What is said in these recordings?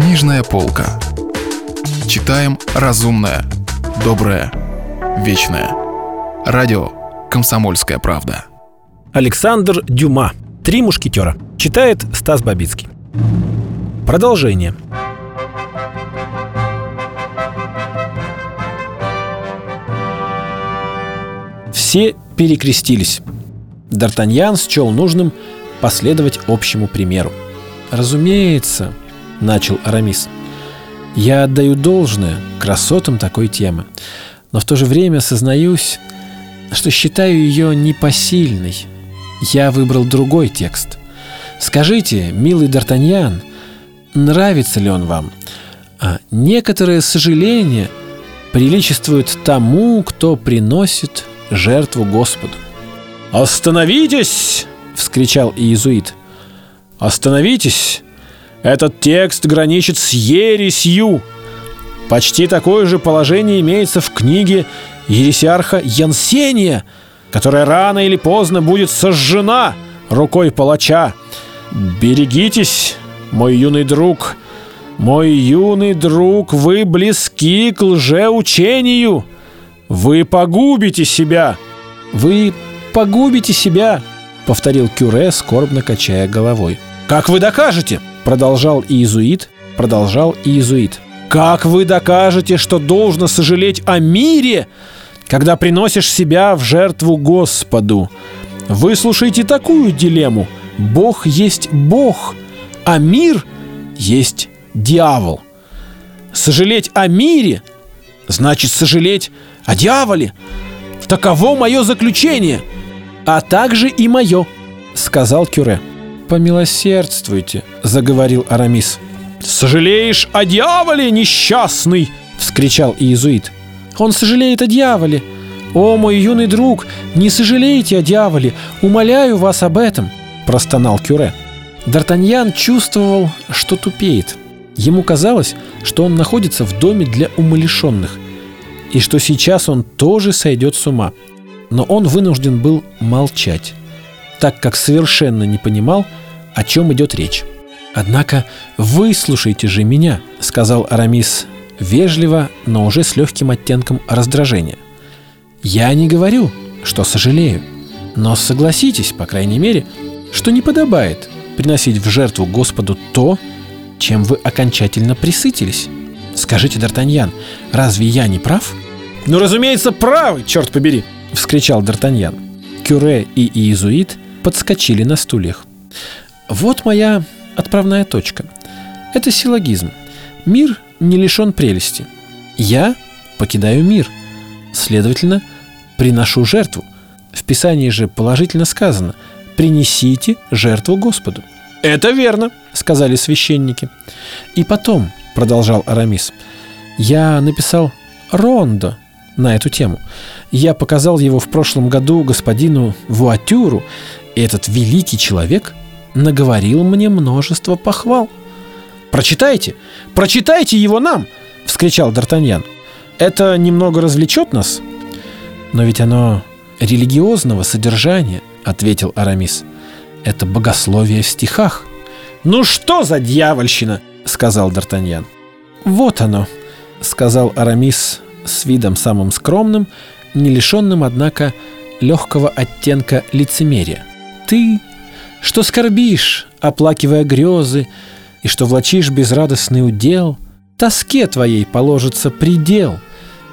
Книжная полка. Читаем разумное, доброе, вечное. Радио «Комсомольская правда». Александр Дюма. «Три мушкетера». Читает Стас Бабицкий. Продолжение. Все перекрестились. Д'Артаньян счел нужным последовать общему примеру. «Разумеется», — начал Арамис, — «я отдаю должное красотам такой темы, но в то же время сознаюсь, что считаю ее непосильной. Я выбрал другой текст. Скажите, милый Д'Артаньян, нравится ли он вам? А некоторое сожаление приличествует тому, кто приносит жертву Господу. «Остановитесь!» — вскричал иезуит. «Остановитесь! Этот текст граничит с ересью. Почти такое же положение имеется в книге ересиарха Янсения, которая рано или поздно будет сожжена рукой палача. Берегитесь, мой юный друг, мой юный друг, вы близки к лжеучению. Вы погубите себя. Вы погубите себя, повторил Кюре, скорбно качая головой. Как вы докажете? Продолжал иезуит, продолжал иезуит. Как вы докажете, что должно сожалеть о мире, когда приносишь себя в жертву Господу? Выслушайте такую дилемму. Бог есть Бог, а мир есть дьявол. Сожалеть о мире значит сожалеть о дьяволе. Таково мое заключение, а также и мое, сказал Кюре. «Помилосердствуйте», — заговорил Арамис. «Сожалеешь о дьяволе, несчастный!» — вскричал иезуит. «Он сожалеет о дьяволе. О, мой юный друг, не сожалейте о дьяволе. Умоляю вас об этом!» — простонал Кюре. Д'Артаньян чувствовал, что тупеет. Ему казалось, что он находится в доме для умалишенных, и что сейчас он тоже сойдет с ума. Но он вынужден был молчать, так как совершенно не понимал, о чем идет речь. «Однако выслушайте же меня», — сказал Арамис вежливо, но уже с легким оттенком раздражения. «Я не говорю, что сожалею, но согласитесь, по крайней мере, что не подобает приносить в жертву Господу то, чем вы окончательно присытились. Скажите, Д'Артаньян, разве я не прав?» «Ну, разумеется, правы, черт побери!» — вскричал Д'Артаньян. Кюре и Иезуит подскочили на стульях. Вот моя отправная точка. Это силлогизм. Мир не лишен прелести. Я покидаю мир. Следовательно, приношу жертву. В Писании же положительно сказано «принесите жертву Господу». «Это верно», — сказали священники. «И потом», — продолжал Арамис, — «я написал рондо на эту тему. Я показал его в прошлом году господину Вуатюру, и этот великий человек наговорил мне множество похвал. «Прочитайте! Прочитайте его нам!» — вскричал Д'Артаньян. «Это немного развлечет нас?» «Но ведь оно религиозного содержания», — ответил Арамис. «Это богословие в стихах». «Ну что за дьявольщина?» — сказал Д'Артаньян. «Вот оно», — сказал Арамис с видом самым скромным, не лишенным, однако, легкого оттенка лицемерия. «Ты что скорбишь, оплакивая грезы, и что влачишь безрадостный удел, тоске твоей положится предел,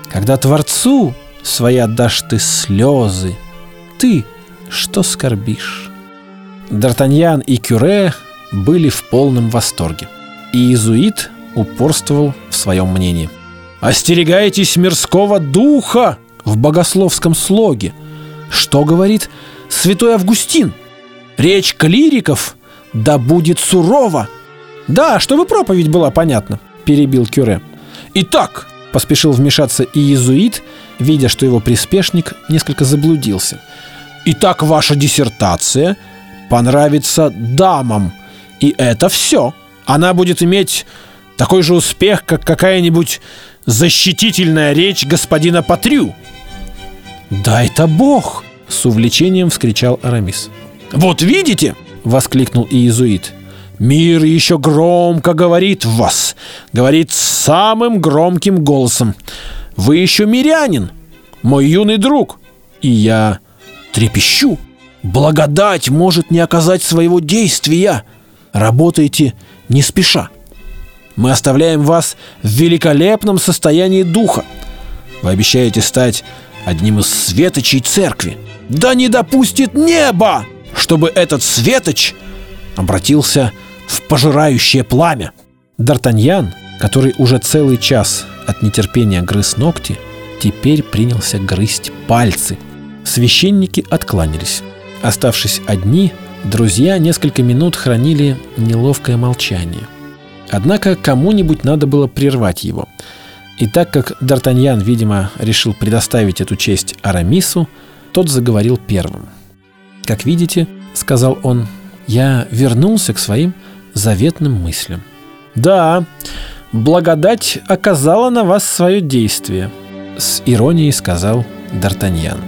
когда Творцу свои отдашь ты слезы. Ты что скорбишь? Д'Артаньян и Кюре были в полном восторге. И иезуит упорствовал в своем мнении. «Остерегайтесь мирского духа в богословском слоге!» Что говорит святой Августин – Речь клириков да будет сурова. Да, чтобы проповедь была понятна, перебил Кюре. Итак, поспешил вмешаться и иезуит, видя, что его приспешник несколько заблудился. Итак, ваша диссертация понравится дамам, и это все. Она будет иметь такой же успех, как какая-нибудь защитительная речь господина Патрю. «Да это Бог!» — с увлечением вскричал Арамис. «Вот видите!» — воскликнул иезуит. Мир еще громко говорит в вас, говорит самым громким голосом. Вы еще мирянин, мой юный друг, и я трепещу. Благодать может не оказать своего действия. Работайте не спеша. Мы оставляем вас в великолепном состоянии духа. Вы обещаете стать одним из светочей церкви. Да не допустит небо, чтобы этот светоч обратился в пожирающее пламя. Д'Артаньян, который уже целый час от нетерпения грыз ногти, теперь принялся грызть пальцы. Священники откланялись. Оставшись одни, друзья несколько минут хранили неловкое молчание. Однако кому-нибудь надо было прервать его. И так как Д'Артаньян, видимо, решил предоставить эту честь Арамису, тот заговорил первым. «Как видите, — сказал он, — я вернулся к своим заветным мыслям. Да, благодать оказала на вас свое действие, с иронией сказал Д'Артаньян.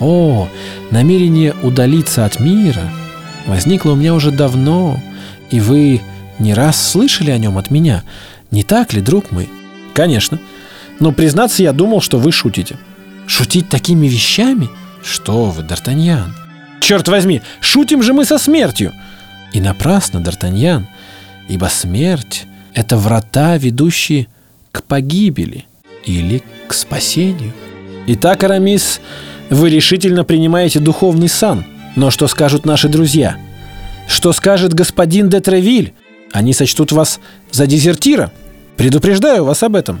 О, намерение удалиться от мира возникло у меня уже давно, и вы не раз слышали о нем от меня, не так ли, друг мой? Конечно. Но, признаться, я думал, что вы шутите. Шутить такими вещами? Что вы, Д'Артаньян? Черт возьми, шутим же мы со смертью. И напрасно, Д'Артаньян, ибо смерть — это врата, ведущие к погибели или к спасению. Итак, Арамис, вы решительно принимаете духовный сан. Но что скажут наши друзья? Что скажет господин де Тревиль? Они сочтут вас за дезертира. Предупреждаю вас об этом.